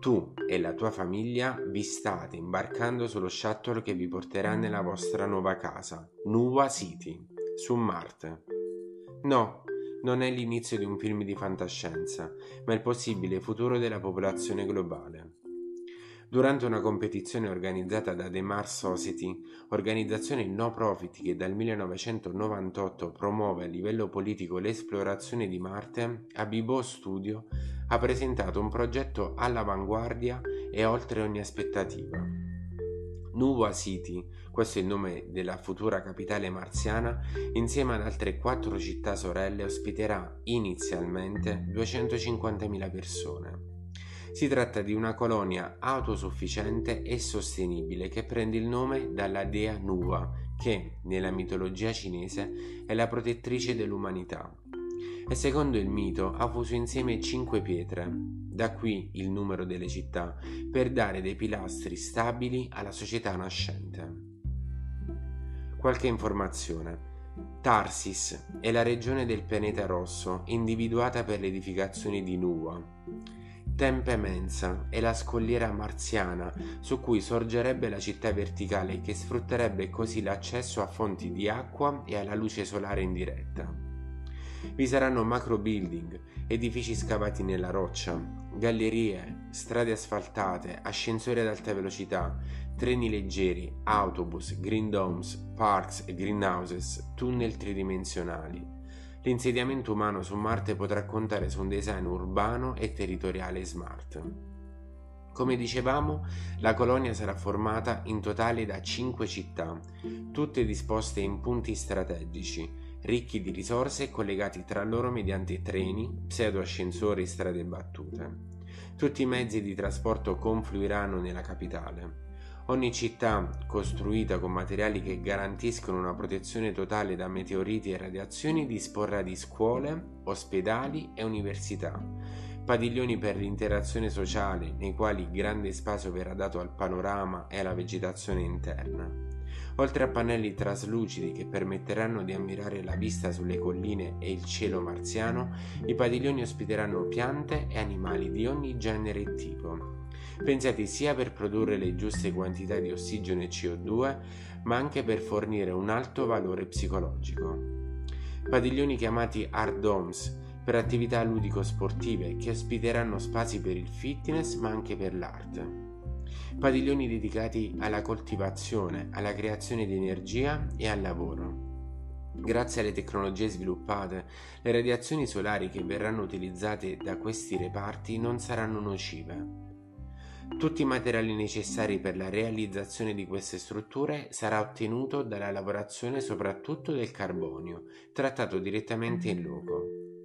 Tu e la tua famiglia vi state imbarcando sullo shuttle che vi porterà nella vostra nuova casa, Nuova City, su Marte. No, non è l'inizio di un film di fantascienza, ma il possibile futuro della popolazione globale. Durante una competizione organizzata da The Mars Society, organizzazione no profit che dal 1998 promuove a livello politico l'esplorazione di Marte, Abibo Studio ha presentato un progetto all'avanguardia e oltre ogni aspettativa. Nuova City, questo è il nome della futura capitale marziana, insieme ad altre quattro città sorelle ospiterà inizialmente 250.000 persone. Si tratta di una colonia autosufficiente e sostenibile che prende il nome dalla dea Nuwa, che nella mitologia cinese è la protettrice dell'umanità. E secondo il mito ha fuso insieme cinque pietre, da qui il numero delle città, per dare dei pilastri stabili alla società nascente. Qualche informazione. Tarsis è la regione del pianeta rosso individuata per le edificazioni di Nuwa. Tempe Mensa è la scogliera marziana su cui sorgerebbe la città verticale che sfrutterebbe così l'accesso a fonti di acqua e alla luce solare in diretta. Vi saranno macro building, edifici scavati nella roccia, gallerie, strade asfaltate, ascensori ad alta velocità, treni leggeri, autobus, green domes, parks e greenhouses, tunnel tridimensionali L'insediamento umano su Marte potrà contare su un design urbano e territoriale smart. Come dicevamo, la colonia sarà formata in totale da 5 città, tutte disposte in punti strategici, ricchi di risorse e collegati tra loro mediante treni, pseudo-ascensori e strade battute. Tutti i mezzi di trasporto confluiranno nella capitale. Ogni città costruita con materiali che garantiscono una protezione totale da meteoriti e radiazioni disporrà di scuole, ospedali e università, padiglioni per l'interazione sociale nei quali grande spazio verrà dato al panorama e alla vegetazione interna. Oltre a pannelli traslucidi che permetteranno di ammirare la vista sulle colline e il cielo marziano, i padiglioni ospiteranno piante e animali di ogni genere e tipo pensati sia per produrre le giuste quantità di ossigeno e CO2, ma anche per fornire un alto valore psicologico. Padiglioni chiamati Hard Domes per attività ludico-sportive che ospiteranno spazi per il fitness ma anche per l'arte. Padiglioni dedicati alla coltivazione, alla creazione di energia e al lavoro. Grazie alle tecnologie sviluppate, le radiazioni solari che verranno utilizzate da questi reparti non saranno nocive. Tutti i materiali necessari per la realizzazione di queste strutture sarà ottenuto dalla lavorazione soprattutto del carbonio, trattato direttamente in loco.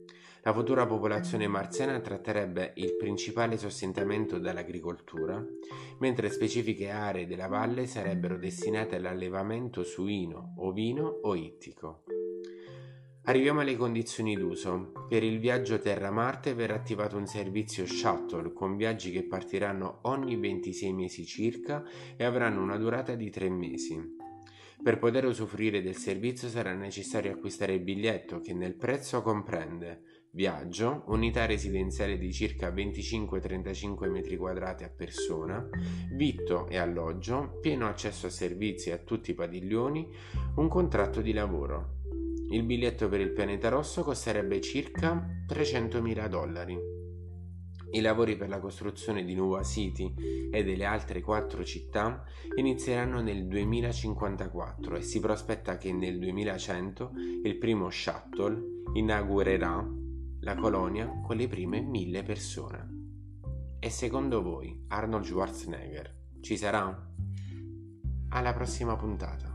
La futura popolazione marziana tratterebbe il principale sostentamento dall'agricoltura, mentre specifiche aree della valle sarebbero destinate all'allevamento suino, ovino o ittico. Arriviamo alle condizioni d'uso. Per il viaggio Terra-Marte verrà attivato un servizio shuttle con viaggi che partiranno ogni 26 mesi circa e avranno una durata di 3 mesi. Per poter usufruire del servizio sarà necessario acquistare il biglietto che nel prezzo comprende viaggio, unità residenziale di circa 25-35 m2 a persona, vitto e alloggio, pieno accesso a servizi a tutti i padiglioni, un contratto di lavoro. Il biglietto per il pianeta rosso costerebbe circa 300.000 dollari. I lavori per la costruzione di Nuova City e delle altre quattro città inizieranno nel 2054 e si prospetta che nel 2100 il primo shuttle inaugurerà la colonia con le prime mille persone. E secondo voi Arnold Schwarzenegger ci sarà? Alla prossima puntata.